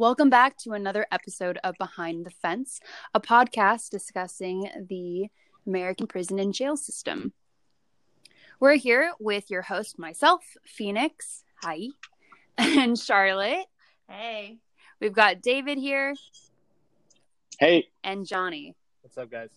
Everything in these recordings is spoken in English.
Welcome back to another episode of Behind the Fence, a podcast discussing the American prison and jail system. We're here with your host, myself, Phoenix. Hi. And Charlotte. Hey. We've got David here. Hey. And Johnny. What's up, guys?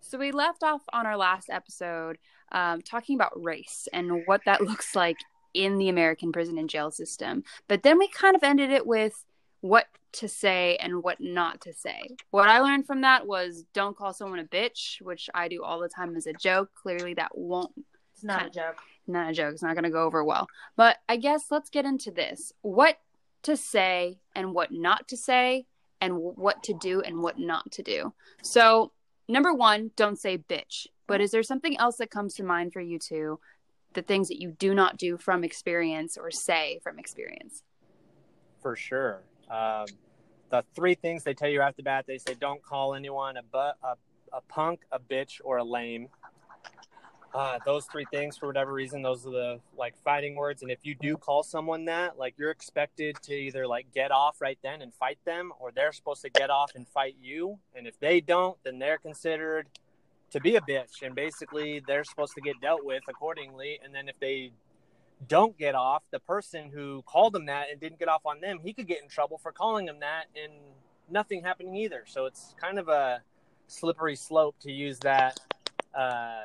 So we left off on our last episode um, talking about race and what that looks like in the American prison and jail system. But then we kind of ended it with what to say and what not to say. What I learned from that was don't call someone a bitch, which I do all the time as a joke. Clearly, that won't. It's not a joke. Not a joke. It's not going to go over well. But I guess let's get into this. What to say and what not to say, and what to do and what not to do. So, number one, don't say bitch. But is there something else that comes to mind for you two? The things that you do not do from experience or say from experience? For sure. Um, the three things they tell you after bat, they say don't call anyone a butt, a, a punk, a bitch, or a lame. Uh, those three things, for whatever reason, those are the like fighting words. And if you do call someone that, like you're expected to either like get off right then and fight them, or they're supposed to get off and fight you. And if they don't, then they're considered to be a bitch, and basically they're supposed to get dealt with accordingly. And then if they don't get off, the person who called him that and didn't get off on them, he could get in trouble for calling him that and nothing happening either. So it's kind of a slippery slope to use that uh,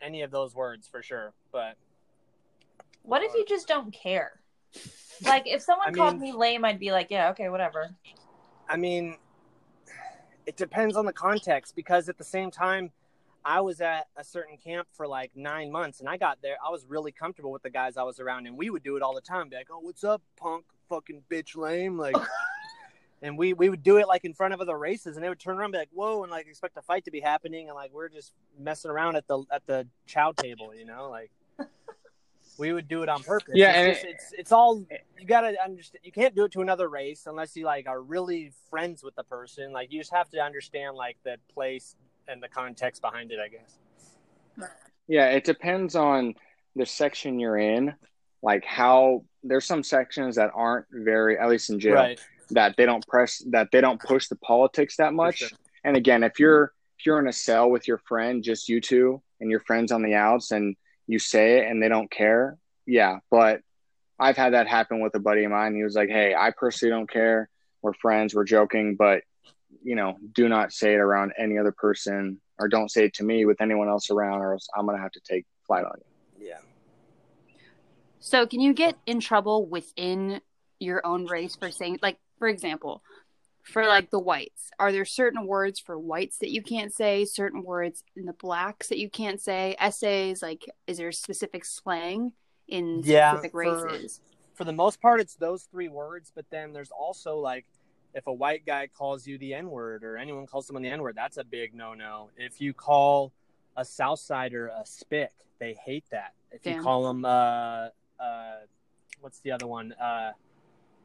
any of those words for sure. But what if you just don't care? Like if someone I called mean, me lame, I'd be like, yeah, okay, whatever. I mean, it depends on the context because at the same time, I was at a certain camp for like nine months and I got there. I was really comfortable with the guys I was around and we would do it all the time. Be like, oh, what's up, punk, fucking bitch lame? Like, and we, we would do it like in front of other races and they would turn around and be like, whoa, and like expect a fight to be happening. And like, we're just messing around at the, at the chow table, you know, like we would do it on purpose. Yeah. It's, and just, it's, it's all, you got to understand, you can't do it to another race unless you like are really friends with the person. Like you just have to understand like the place, and the context behind it, I guess. Yeah, it depends on the section you're in. Like how there's some sections that aren't very, at least in jail, right. that they don't press, that they don't push the politics that much. Sure. And again, if you're mm-hmm. if you're in a cell with your friend, just you two, and your friends on the outs, and you say it and they don't care, yeah. But I've had that happen with a buddy of mine. He was like, "Hey, I personally don't care. We're friends. We're joking, but you know, do not say it around any other person or don't say it to me with anyone else around or else I'm going to have to take flight on you. Yeah. So, can you get in trouble within your own race for saying, like, for example, for like the whites, are there certain words for whites that you can't say, certain words in the blacks that you can't say, essays? Like, is there specific slang in yeah, specific races? For, for the most part, it's those three words, but then there's also like, if a white guy calls you the N word or anyone calls someone the N word, that's a big no no. If you call a Southsider a spick, they hate that. If Damn. you call them, uh, uh, what's the other one? Uh,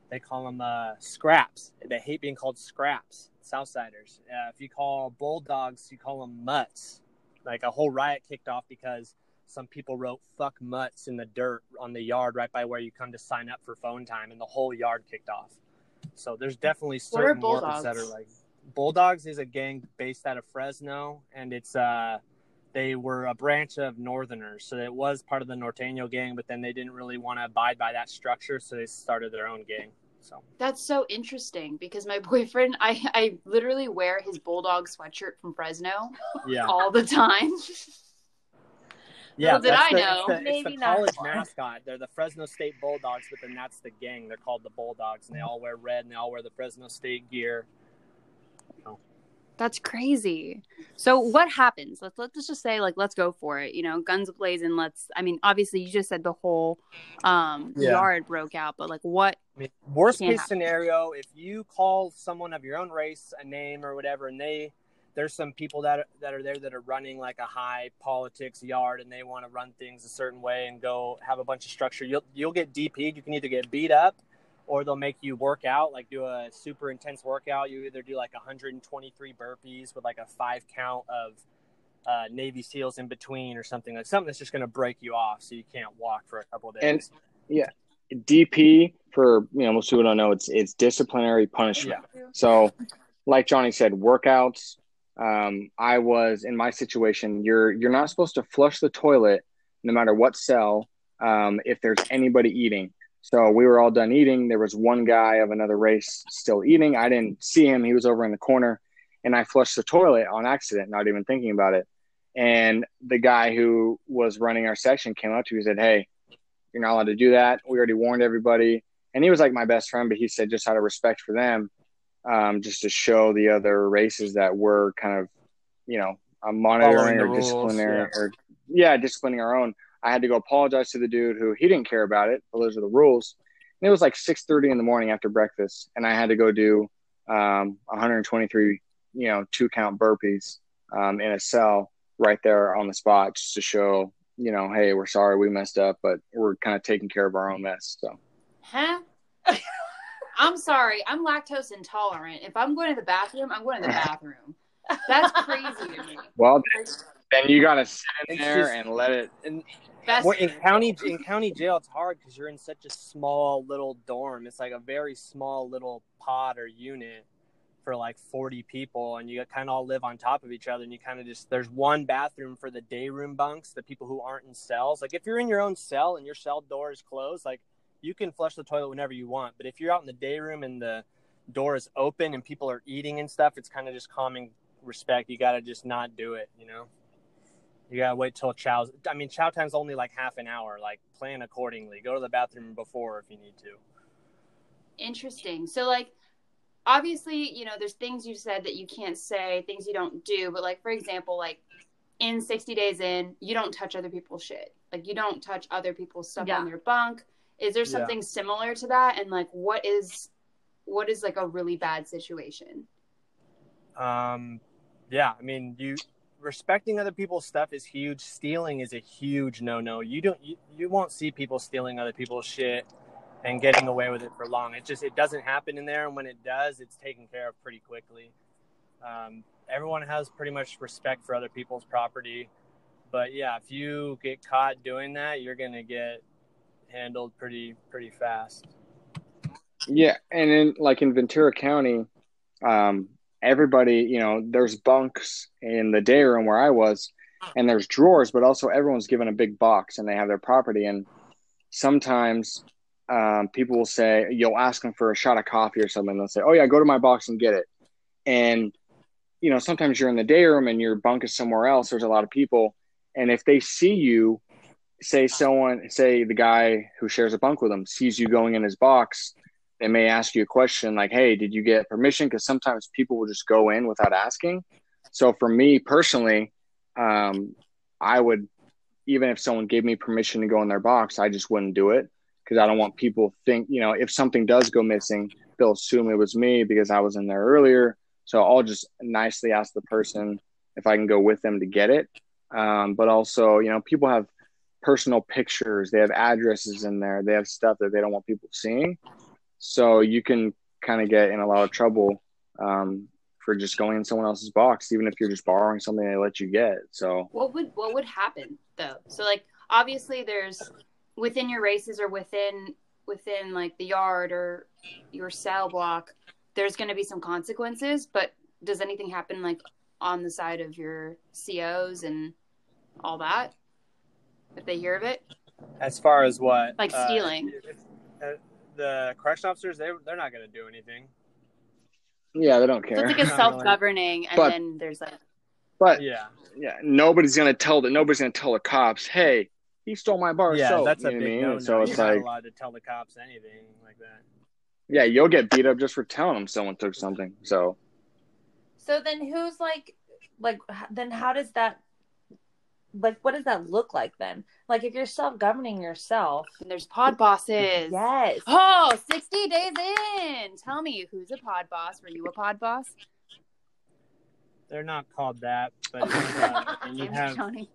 they call them uh, scraps. They hate being called scraps. Southsiders. Uh, if you call bulldogs, you call them mutts. Like a whole riot kicked off because some people wrote "fuck mutts" in the dirt on the yard right by where you come to sign up for phone time, and the whole yard kicked off. So there's definitely certain words that are like Bulldogs is a gang based out of Fresno, and it's uh they were a branch of Northerners, so it was part of the Norteño gang, but then they didn't really want to abide by that structure, so they started their own gang. So that's so interesting because my boyfriend, I I literally wear his Bulldog sweatshirt from Fresno, yeah, all the time. Yeah, did I the, know? It's the, Maybe it's the college mascot. They're the Fresno State Bulldogs, but then that's the gang. They're called the Bulldogs, and they all wear red and they all wear the Fresno State gear. That's crazy. So what happens? Let's let's just say like let's go for it. You know, guns blazing. Let's. I mean, obviously you just said the whole um, yeah. yard broke out, but like what? I mean, worst case happen? scenario, if you call someone of your own race a name or whatever, and they there's some people that are, that are there that are running like a high politics yard and they want to run things a certain way and go have a bunch of structure. You'll you'll get DP'd. You can either get beat up or they'll make you work out, like do a super intense workout. You either do like 123 burpees with like a five count of uh, Navy SEALs in between or something like something that's just going to break you off so you can't walk for a couple days. And yeah, DP for you know most people don't know it's it's disciplinary punishment. Yeah. So, like Johnny said, workouts. Um, I was in my situation. You're you're not supposed to flush the toilet no matter what cell um, if there's anybody eating. So we were all done eating. There was one guy of another race still eating. I didn't see him. He was over in the corner, and I flushed the toilet on accident, not even thinking about it. And the guy who was running our section came up to me and said, "Hey, you're not allowed to do that. We already warned everybody." And he was like my best friend, but he said just out of respect for them, um, just to show the other races that we're kind of, you know, monitoring or disciplinary yeah. or yeah, disciplining our own. I had to go apologize to the dude who he didn't care about it, but those are the rules. And it was like six thirty in the morning after breakfast, and I had to go do um, 123, you know, two count burpees um, in a cell right there on the spot, just to show, you know, hey, we're sorry we messed up, but we're kind of taking care of our own mess. So, huh? I'm sorry, I'm lactose intolerant. If I'm going to the bathroom, I'm going to the bathroom. That's crazy to me. Well, then you got to sit in there just, and let it. And, well, in county in county jail, it's hard because you're in such a small little dorm. It's like a very small little pod or unit for like 40 people, and you kind of all live on top of each other. And you kind of just there's one bathroom for the day room bunks, the people who aren't in cells. Like if you're in your own cell and your cell door is closed, like you can flush the toilet whenever you want. But if you're out in the day room and the door is open and people are eating and stuff, it's kind of just calming respect. You got to just not do it, you know. You gotta wait till chow's. I mean, chow time's only like half an hour. Like, plan accordingly. Go to the bathroom before if you need to. Interesting. So, like, obviously, you know, there's things you said that you can't say, things you don't do. But, like, for example, like in 60 days in, you don't touch other people's shit. Like, you don't touch other people's stuff yeah. on their bunk. Is there something yeah. similar to that? And like, what is, what is like a really bad situation? Um, yeah. I mean, you respecting other people's stuff is huge. Stealing is a huge no no. You don't you, you won't see people stealing other people's shit and getting away with it for long. It just it doesn't happen in there, and when it does, it's taken care of pretty quickly. Um, everyone has pretty much respect for other people's property, but yeah, if you get caught doing that, you're gonna get handled pretty pretty fast. Yeah, and in like in Ventura County, um, everybody, you know, there's bunks in the day room where I was, and there's drawers, but also everyone's given a big box and they have their property. And sometimes um, people will say, you'll ask them for a shot of coffee or something. They'll say, oh, yeah, go to my box and get it. And, you know, sometimes you're in the day room and your bunk is somewhere else. There's a lot of people. And if they see you, say someone, say the guy who shares a bunk with them sees you going in his box they may ask you a question like, "Hey, did you get permission?" Because sometimes people will just go in without asking. So for me personally, um, I would even if someone gave me permission to go in their box, I just wouldn't do it because I don't want people think you know if something does go missing, they'll assume it was me because I was in there earlier. So I'll just nicely ask the person if I can go with them to get it. Um, but also, you know, people have personal pictures, they have addresses in there, they have stuff that they don't want people seeing. So you can kind of get in a lot of trouble um, for just going in someone else's box, even if you're just borrowing something they let you get. So what would what would happen though? So like obviously there's within your races or within within like the yard or your cell block, there's going to be some consequences. But does anything happen like on the side of your COs and all that if they hear of it? As far as what? Like stealing. Uh, the correction officers they they're not going to do anything. Yeah, they don't care. So it's like a self-governing, and but, then there's like. But yeah, yeah, nobody's gonna tell the nobody's gonna tell the cops, hey, he stole my bar. Yeah, soap. that's a big no. So it's You're like not allowed to tell the cops anything like that. Yeah, you'll get beat up just for telling them someone took something. So. So then, who's like, like, then how does that like what does that look like then? Like if you're self-governing yourself. And there's pod bosses. Yes. Oh 60 days in. Tell me who's a pod boss? Were you a pod boss? They're not called that but uh, and you have you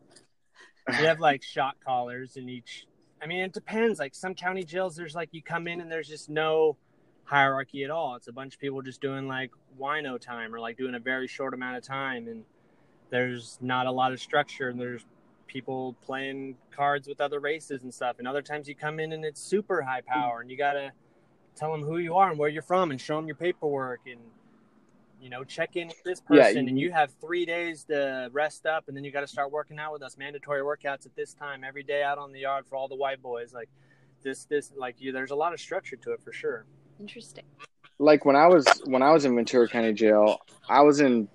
have like shot callers in each i mean it depends. Like some county jails there's like you come in and there's just no hierarchy at all. It's a bunch of people just doing like wino time or like doing a very short amount of time and there's not a lot of structure and there's people playing cards with other races and stuff. And other times you come in and it's super high power, and you gotta tell them who you are and where you're from, and show them your paperwork, and you know check in with this person. Yeah, you, and you have three days to rest up, and then you got to start working out with us. Mandatory workouts at this time every day out on the yard for all the white boys. Like this, this, like you. There's a lot of structure to it for sure. Interesting. Like when I was when I was in Ventura County Jail, I was in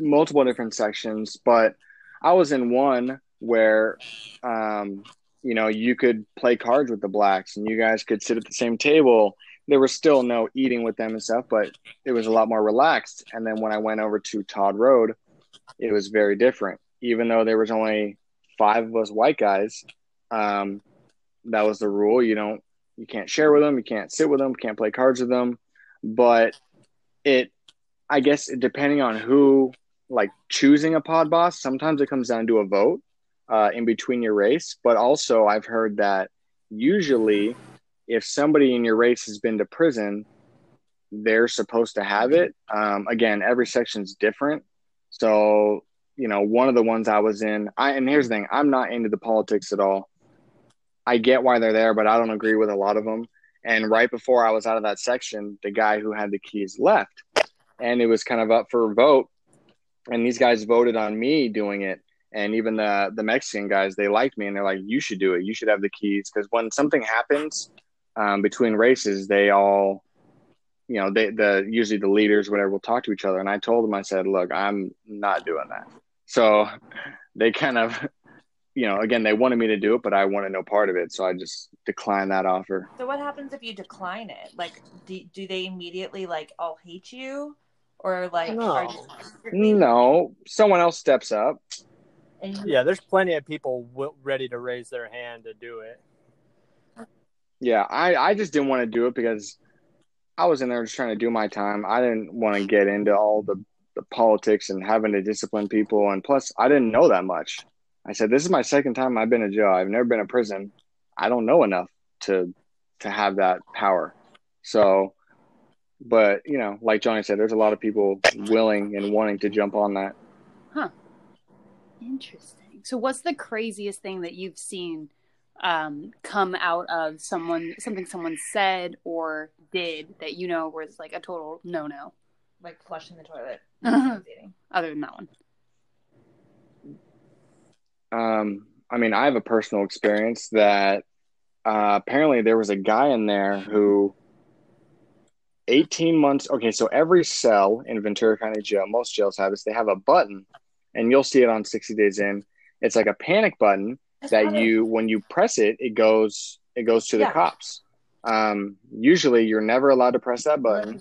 multiple different sections, but I was in one where, um, you know, you could play cards with the blacks and you guys could sit at the same table. There was still no eating with them and stuff, but it was a lot more relaxed. And then when I went over to Todd Road, it was very different. Even though there was only five of us white guys, um, that was the rule. You don't, you can't share with them, you can't sit with them, can't play cards with them. But it, I guess, depending on who like choosing a pod boss, sometimes it comes down to a vote uh, in between your race. But also, I've heard that usually, if somebody in your race has been to prison, they're supposed to have it. Um, again, every section's different. So, you know, one of the ones I was in, I and here's the thing: I'm not into the politics at all. I get why they're there, but I don't agree with a lot of them. And right before I was out of that section, the guy who had the keys left, and it was kind of up for a vote and these guys voted on me doing it and even the the mexican guys they liked me and they're like you should do it. You should have the keys. Because when something happens um, between races they all you know they the usually the leaders whatever will talk to each other. And i told them i said look i'm not doing that. So they kind of you know again they wanted me to do it but i wanted no part of it. So i just declined that offer. So what happens if you decline it? Like do, do they immediately like all hate you or like no, no. Someone else steps up. Yeah there's plenty of people w- ready to raise their hand to do it. Yeah i i just didn't want to do it because i was in there just trying to do my time. I didn't want to get into all the the politics and having to discipline people and plus i didn't know that much. I said this is my second time i've been in jail. I've never been in prison. I don't know enough to to have that power. So but you know, like Johnny said, there's a lot of people willing and wanting to jump on that. Huh. Interesting. So, what's the craziest thing that you've seen um, come out of someone, something someone said or did that you know was like a total no no? Like flushing the toilet. Other than that one. Um, I mean, I have a personal experience that uh, apparently there was a guy in there who 18 months. Okay, so every cell in Ventura County Jail, most jails have this, they have a button, and you'll see it on 60 Days In. It's like a panic button that you, when you press it, it goes, it goes to the yeah. cops. Um, usually, you're never allowed to press that button.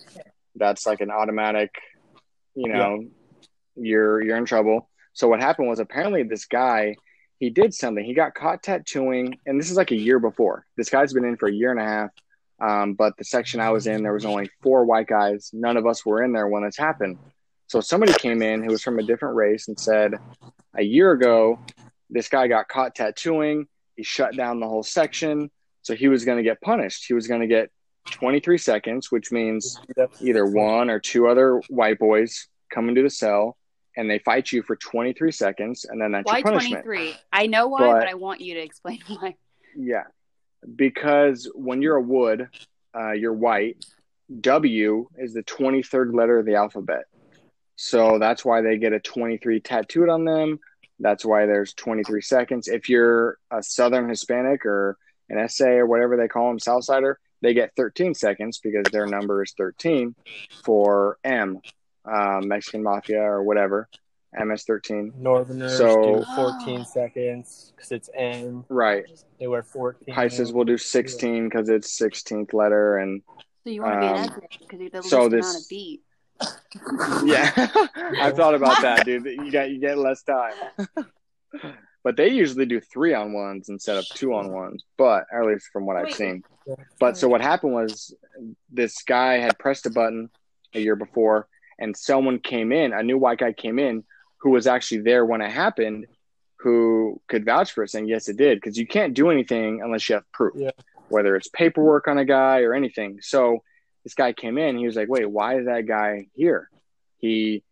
That's like an automatic, you know, yeah. you're you're in trouble. So what happened was apparently this guy he did something. He got caught tattooing, and this is like a year before. This guy's been in for a year and a half um, but the section I was in, there was only four white guys. None of us were in there when this happened. So somebody came in who was from a different race and said, a year ago, this guy got caught tattooing. He shut down the whole section. So he was going to get punished. He was going to get 23 seconds, which means either one or two other white boys come into the cell and they fight you for 23 seconds. And then that's why your punishment. 23? I know why, but, but I want you to explain why. Yeah because when you're a wood, uh, you're white. W is the 23rd letter of the alphabet. So that's why they get a 23 tattooed on them. That's why there's 23 seconds. If you're a Southern Hispanic or an SA or whatever they call them, Southsider, they get 13 seconds because their number is 13 for M, uh, Mexican Mafia or whatever. MS13. Northerners so, do 14 seconds because it's N. Right. They wear 14. Paisas will do 16 because it's 16th letter. And so you want to um, be an um, because you're the so least this, amount of beat. yeah, I thought about that, dude. You got you get less time. but they usually do three on ones instead of two on ones. But at least from what Wait. I've seen. But so what happened was this guy had pressed a button a year before, and someone came in. A new white guy came in who was actually there when it happened who could vouch for it saying yes it did because you can't do anything unless you have proof yeah. whether it's paperwork on a guy or anything so this guy came in he was like wait why is that guy here he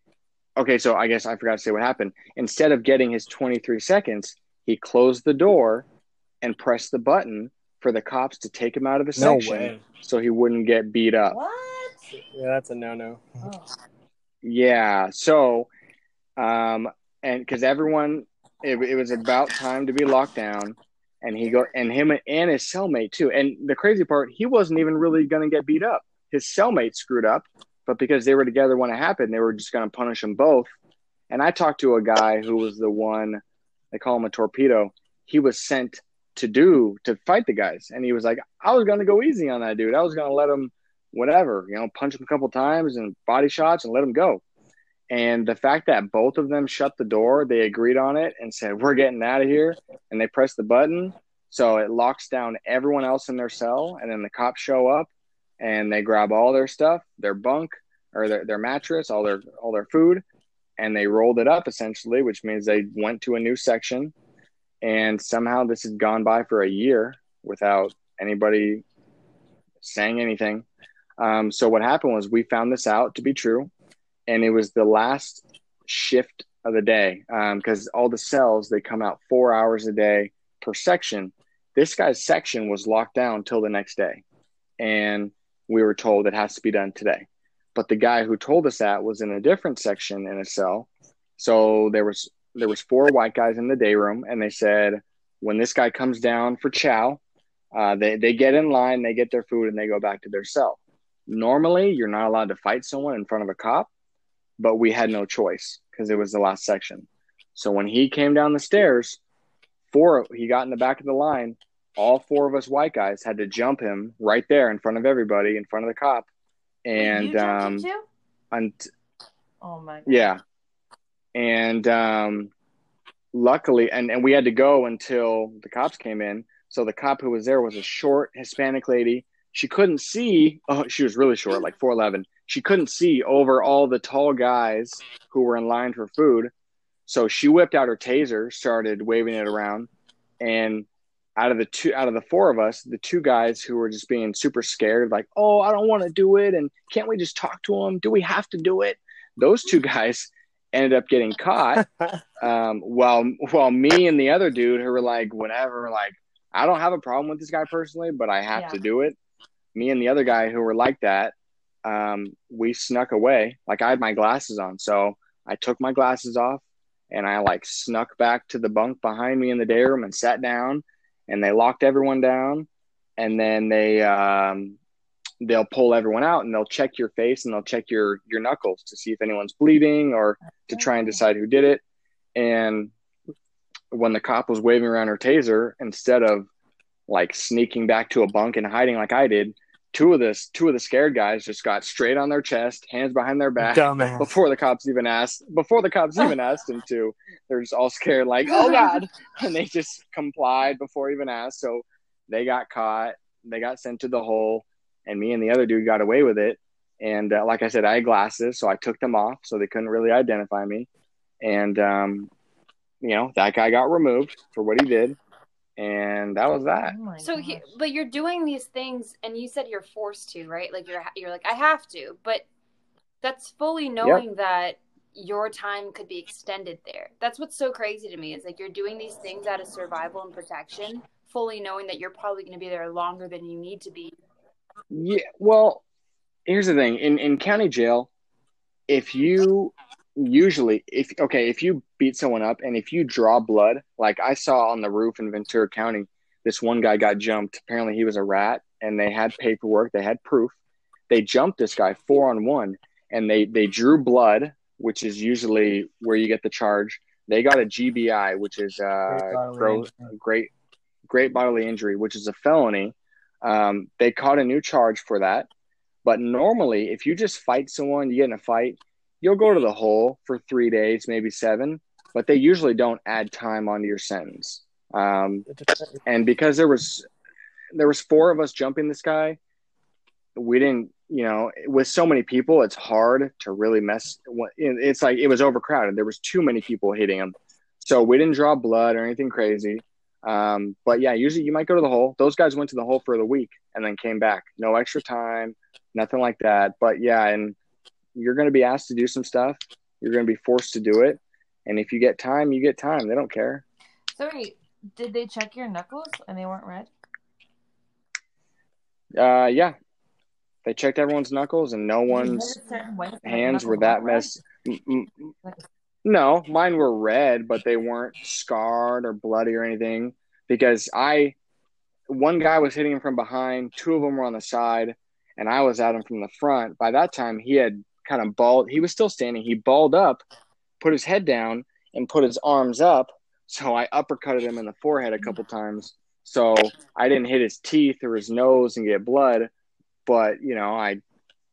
okay so i guess i forgot to say what happened instead of getting his 23 seconds he closed the door and pressed the button for the cops to take him out of the No section way. so he wouldn't get beat up. What? Yeah, that's a no no. Oh. Yeah. So, um, and because everyone, it, it was about time to be locked down, and he go and him and his cellmate too. And the crazy part, he wasn't even really going to get beat up. His cellmate screwed up, but because they were together when it happened, they were just going to punish them both. And I talked to a guy who was the one they call him a torpedo. He was sent to do to fight the guys, and he was like, I was going to go easy on that dude. I was going to let him whatever, you know, punch him a couple times and body shots and let him go. And the fact that both of them shut the door, they agreed on it and said, We're getting out of here. And they pressed the button. So it locks down everyone else in their cell. And then the cops show up and they grab all their stuff, their bunk or their, their mattress, all their all their food, and they rolled it up essentially, which means they went to a new section. And somehow this has gone by for a year without anybody saying anything. Um, so what happened was we found this out to be true, and it was the last shift of the day because all the cells they come out four hours a day per section. This guy's section was locked down till the next day, and we were told it has to be done today. But the guy who told us that was in a different section in a cell. So there was there was four white guys in the day room, and they said when this guy comes down for chow, uh, they they get in line, they get their food, and they go back to their cell. Normally, you're not allowed to fight someone in front of a cop, but we had no choice because it was the last section. So when he came down the stairs, four he got in the back of the line. All four of us white guys had to jump him right there in front of everybody, in front of the cop, and um, and Oh my god. yeah. And um, luckily, and, and we had to go until the cops came in. So the cop who was there was a short Hispanic lady. She couldn't see. Oh, she was really short, like 4'11. She couldn't see over all the tall guys who were in line for food. So she whipped out her taser, started waving it around. And out of the two, out of the four of us, the two guys who were just being super scared, like, oh, I don't want to do it. And can't we just talk to him? Do we have to do it? Those two guys ended up getting caught. um, while while me and the other dude who were like, whatever, like, I don't have a problem with this guy personally, but I have Yeah. to do it. Me and the other guy who were like that, um, we snuck away. Like I had my glasses on, so I took my glasses off and I like snuck back to the bunk behind me in the day room and sat down. And they locked everyone down, and then they um, they'll pull everyone out and they'll check your face and they'll check your your knuckles to see if anyone's bleeding or to try and decide who did it. And when the cop was waving around her taser, instead of like sneaking back to a bunk and hiding like I did, two of this two of the scared guys just got straight on their chest, hands behind their back Dumbass. before the cops even asked before the cops even asked them to. They're just all scared, like, oh god. And they just complied before even asked. So they got caught, they got sent to the hole, and me and the other dude got away with it. And uh, like I said, I had glasses, so I took them off so they couldn't really identify me. And um, you know, that guy got removed for what he did. And that was that. Oh So, he, but you're doing these things, and you said you're forced to, right? Like you're you're like I have to, but that's fully knowing that your time could be extended there. That's what's so crazy to me is like you're doing these things out of survival and protection, fully knowing that you're probably going to be there longer than you need to be. Yeah, well, here's the thing. In in county jail, if you usually if okay, if you beat someone up and if you draw blood, like I saw on the roof in Ventura County, this one guy got jumped. Apparently he was a rat and they had paperwork, they had proof. They jumped this guy 4 on 1 and they they drew blood, which is usually where you get the charge. They got a GBI, which is uh Great bodily gross, great great bodily injury, which is a felony. Um, they caught a new charge for that. But normally, if you just fight someone, you get in a fight, you'll go to the hole for three days, maybe seven. But they usually don't add time onto your sentence. Um, and because there was there was four of us jumping this guy, we didn't. You know, with so many people, it's hard to really mess. It's like it was overcrowded. There was too many people hitting him, so we didn't draw blood or anything crazy. Um, but yeah, usually you might go to the hole. Those guys went to the hole for the week and then came back. No extra time, nothing like that. But yeah, and you're going to be asked to do some stuff. You're going to be forced to do it. And if you get time, you get time. They don't care. Sorry, did they check your knuckles and they weren't red? Uh, yeah. They checked everyone's knuckles, and no one's hands were that mess. No, mine were red, but they weren't scarred or bloody or anything. Because I, one guy was hitting him from behind, two of them were on the side, and I was at him from the front. By that time, he had kind of balled. He was still standing. He balled up, put his head down, and put his arms up. So I uppercutted him in the forehead a couple times. So I didn't hit his teeth or his nose and get blood, but you know I,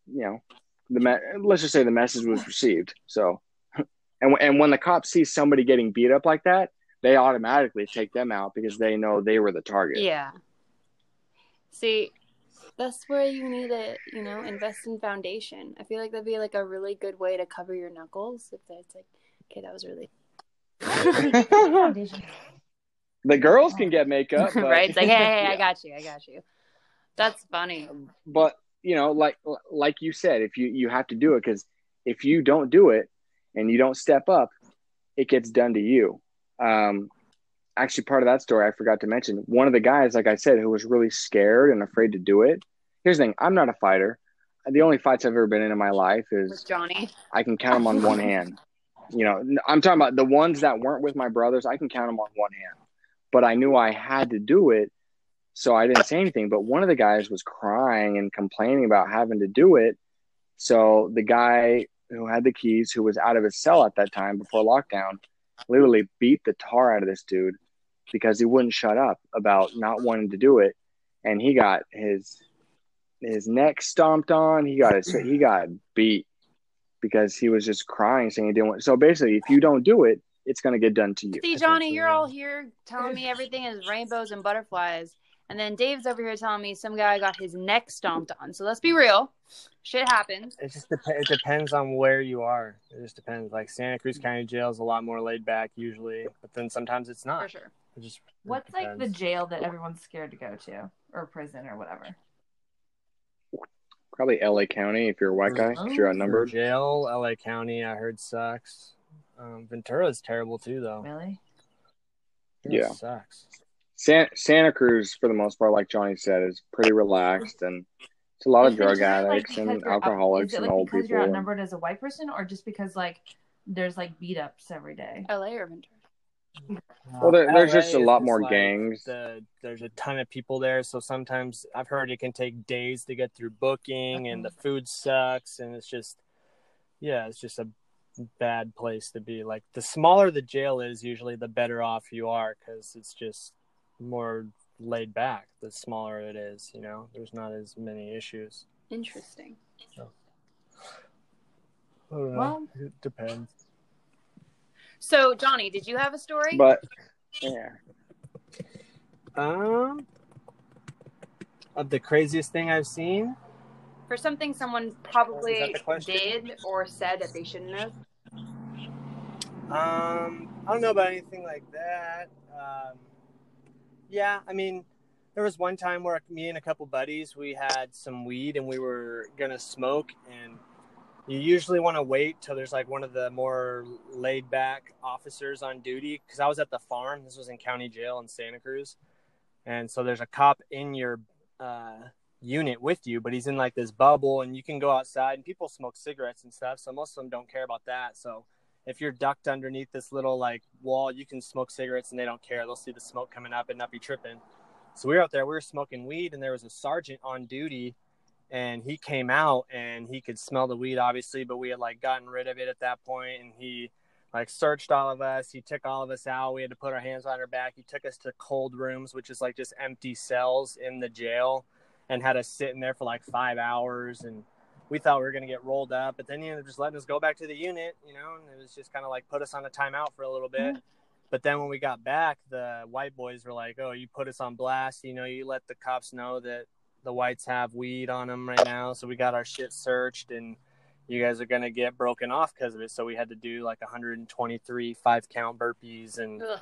you know, the me- let's just say the message was received. So, and and when the cops see somebody getting beat up like that, they automatically take them out because they know they were the target. Yeah. See, that's where you need to, you know, invest in foundation. I feel like that'd be like a really good way to cover your knuckles if it's like, okay, that was really. the girls can get makeup, but... right? It's like, hey, hey, yeah. I got you, I got you. That's funny. But you know, like like you said, if you you have to do it because if you don't do it and you don't step up, it gets done to you. Um, actually part of that story I forgot to mention. One of the guys, like I said, who was really scared and afraid to do it. Here's the thing: I'm not a fighter. The only fights I've ever been in in my life is with Johnny. I can count them on one hand. You know, I'm talking about the ones that weren't with my brothers. I can count them on one hand. But I knew I had to do it, so I didn't say anything. But one of the guys was crying and complaining about having to do it. So the guy who had the keys, who was out of his cell at that time before lockdown, literally beat the tar out of this dude because he wouldn't shut up about not wanting to do it, and he got his his neck stomped on. He got his he got beat because he was just crying, saying he didn't want. So basically, if you don't do it, it's going to get done to you. See, Johnny, you're all here telling me everything is rainbows and butterflies. And then Dave's over here telling me some guy got his neck stomped on. So let's be real. Shit happens. It just dep- it depends on where you are. It just depends. Like Santa Cruz County Jail is a lot more laid back usually, but then sometimes it's not. For sure. It just What's like the jail that everyone's scared to go to, or prison, or whatever? Probably LA County if you're a white guy, if you're outnumbered. Jail, LA County, I heard sucks. Um, Ventura is terrible too, though. Really? Yeah, sucks. Santa, Santa Cruz, for the most part, like Johnny said, is pretty relaxed and it's a lot of drug addicts like and alcoholics like and old because people. You're outnumbered as a white person, or just because like there's like beat ups every day. LA or Ventura? Well, there, there's LA just a lot more like gangs. The, there's a ton of people there, so sometimes I've heard it can take days to get through booking, and the food sucks, and it's just, yeah, it's just a bad place to be. Like the smaller the jail is, usually the better off you are because it's just more laid back. The smaller it is, you know, there's not as many issues. Interesting. So, well, it depends. So, Johnny, did you have a story? But yeah. Um, of the craziest thing I've seen. For something someone probably did or said that they shouldn't have. Um, I don't know about anything like that. Um, yeah, I mean, there was one time where me and a couple buddies we had some weed and we were gonna smoke and you usually want to wait till there's like one of the more laid back officers on duty because I was at the farm. This was in county jail in Santa Cruz, and so there's a cop in your uh, unit with you, but he's in like this bubble, and you can go outside and people smoke cigarettes and stuff. So most of them don't care about that. So if you're ducked underneath this little like wall, you can smoke cigarettes and they don't care. They'll see the smoke coming up and not be tripping. So we were out there, we were smoking weed, and there was a sergeant on duty and he came out and he could smell the weed obviously but we had like gotten rid of it at that point and he like searched all of us. He took all of us out. We had to put our hands on our back. He took us to cold rooms which is like just empty cells in the jail and had us sit in there for like five hours and we thought we were going to get rolled up but then he ended up just letting us go back to the unit you know and it was just kind of like put us on a timeout for a little bit. Mm-hmm. but then when we got back the white boys were like oh you put us on blast you know you let the cops know that the whites have weed on them right now, so we got our shit searched, and you guys are gonna get broken off because of it. So we had to do like 123 five count burpees and Ugh,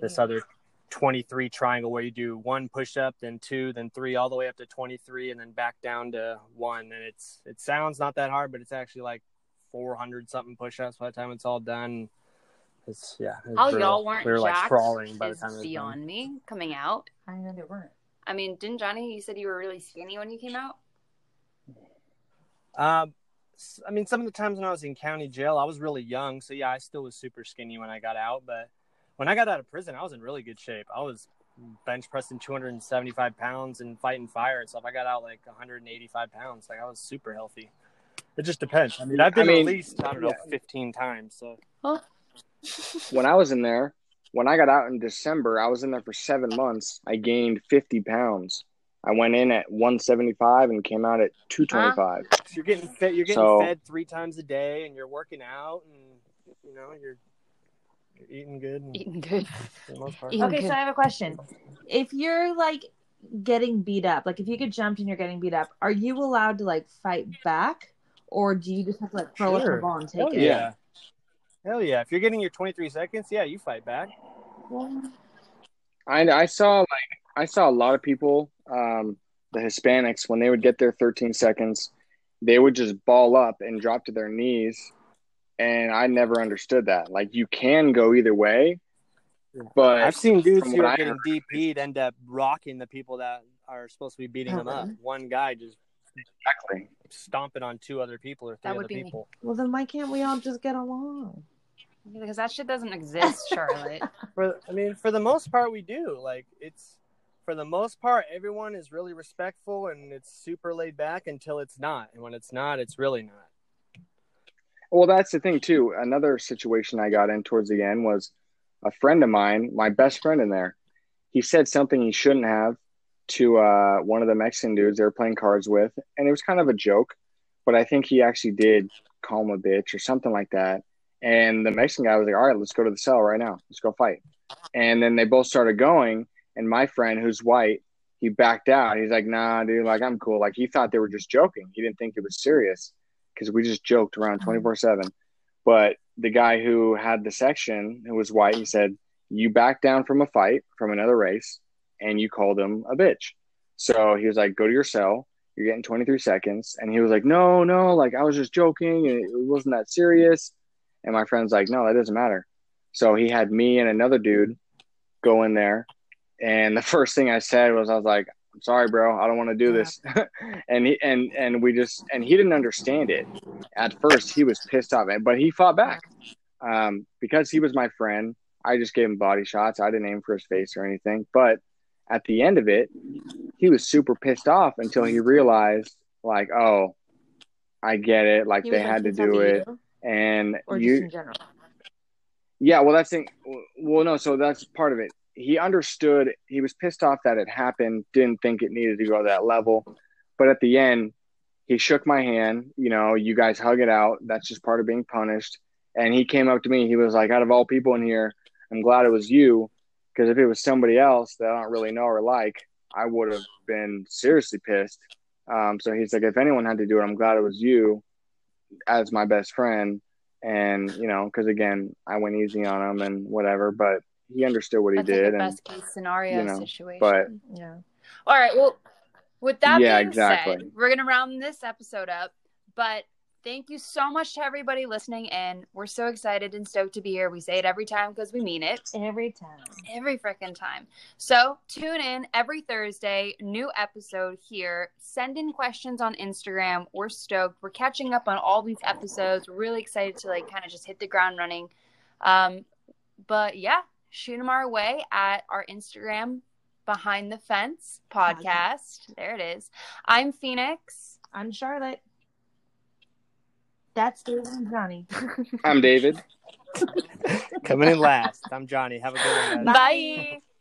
this other 23 triangle where you do one push up, then two, then three, all the way up to 23, and then back down to one. And it's it sounds not that hard, but it's actually like 400 something push ups by the time it's all done. It's yeah. It's How brutal. y'all weren't we were like jacked crawling by the time it was done. beyond me coming out. I know they weren't. I mean, didn't Johnny? You said you were really skinny when you came out. Um, s- I mean, some of the times when I was in county jail, I was really young, so yeah, I still was super skinny when I got out. But when I got out of prison, I was in really good shape. I was bench pressing 275 pounds and fighting fire and stuff. I got out like 185 pounds. Like I was super healthy. It just depends. I mean, I've been I mean, released. I don't know, yeah. 15 times. So when I was in there, when I got out in December, I was in there for seven months. I gained 50 pounds. I went in at 175 and came out at 225. So you're getting fed. You're getting So- fed three times a day, and you're working out, and you know you're, you're eating good. And, Eating good. most. Eating Okay, good. so I have a question. If you're like getting beat up, like if you get jumped and you're getting beat up, are you allowed to like fight back, or do you just have to like throw up Sure. the ball and take Hell it? yeah. Hell yeah! If you're getting your 23 seconds, yeah, you fight back. I, I saw like I saw a lot of people, um, the Hispanics, when they would get their 13 seconds, they would just ball up and drop to their knees, and I never understood that. Like you can go either way, but I've seen dudes who what are I getting heard- DP'd end up rocking the people that are supposed to be beating them up. Uh-huh. One guy just exactly. stomping on two other people or three That would other be me. people. Well, then why can't we all just get along? Because that shit doesn't exist, Charlotte. For I mean, for the most part, we do. Like it's for the most part, everyone is really respectful and it's super laid back until it's not, and when it's not, it's really not. Well, that's the thing too. Another situation I got in towards the end was a friend of mine, my best friend in there. He said something he shouldn't have to uh, one of the Mexican dudes they were playing cards with, and it was kind of a joke, but I think he actually did call him a bitch or something like that. And the Mexican guy was like, "All right, let's go to the cell right now. Let's go fight." And then they both started going, and my friend, who's white, he backed out. He's like, "Nah, dude, like I'm cool." Like he thought they were just joking. He didn't think it was serious because we just joked around mm-hmm. 24 7. But the guy who had the section, who was white, he said, You backed down from a fight from another race and you called him a bitch. So he was like, Go to your cell. You're getting 23 seconds. And he was like, No, no, like I was just joking it wasn't that serious. And my friend's like, No, that doesn't matter. So he had me and another dude go in there. And the first thing I said was, I was like, I'm sorry, bro. I don't want to do this. and he and and we just and he didn't understand it at first. He was pissed off, but he fought back um, because he was my friend. I just gave him body shots. I didn't aim for his face or anything. But at the end of it, he was super pissed off until he realized, like, oh, I get it. Like He they had to do it, you, and or just you in general. yeah, well, that's thing. Well, no, so that's part of it. He understood. He was pissed off that it happened. Didn't think it needed to go to that level. But at the end, he shook my hand. You know, you guys hug it out. That's just part of being punished. And he came up to me. He was like, "Out of all people in here, I'm glad it was you, because if it was somebody else that I don't really know or like, I would have been seriously pissed." Um, so he's like, "If anyone had to do it, I'm glad it was you, as my best friend." and you know because again i went easy on him and whatever but he understood what he That's did like a and best case scenario you know, situation. but- Yeah. All right. Well, with that Yeah, being exactly. said, we're gonna round this episode up. But thank you so much to everybody listening, and we're so excited and stoked to be here. We say it every time because we mean it. Every time. Every freaking time. So tune in every Thursday, new episode here. Send in questions on Instagram. We're stoked. We're catching up on all these episodes. We're really excited to like kind of just hit the ground running. Um, but yeah, shoot them our way at our Instagram behind the fence podcast. There it is. I'm Phoenix. I'm Charlotte. That's David and Johnny. i'm david Coming in last. I'm Johnny. Have a good one, guys. Bye.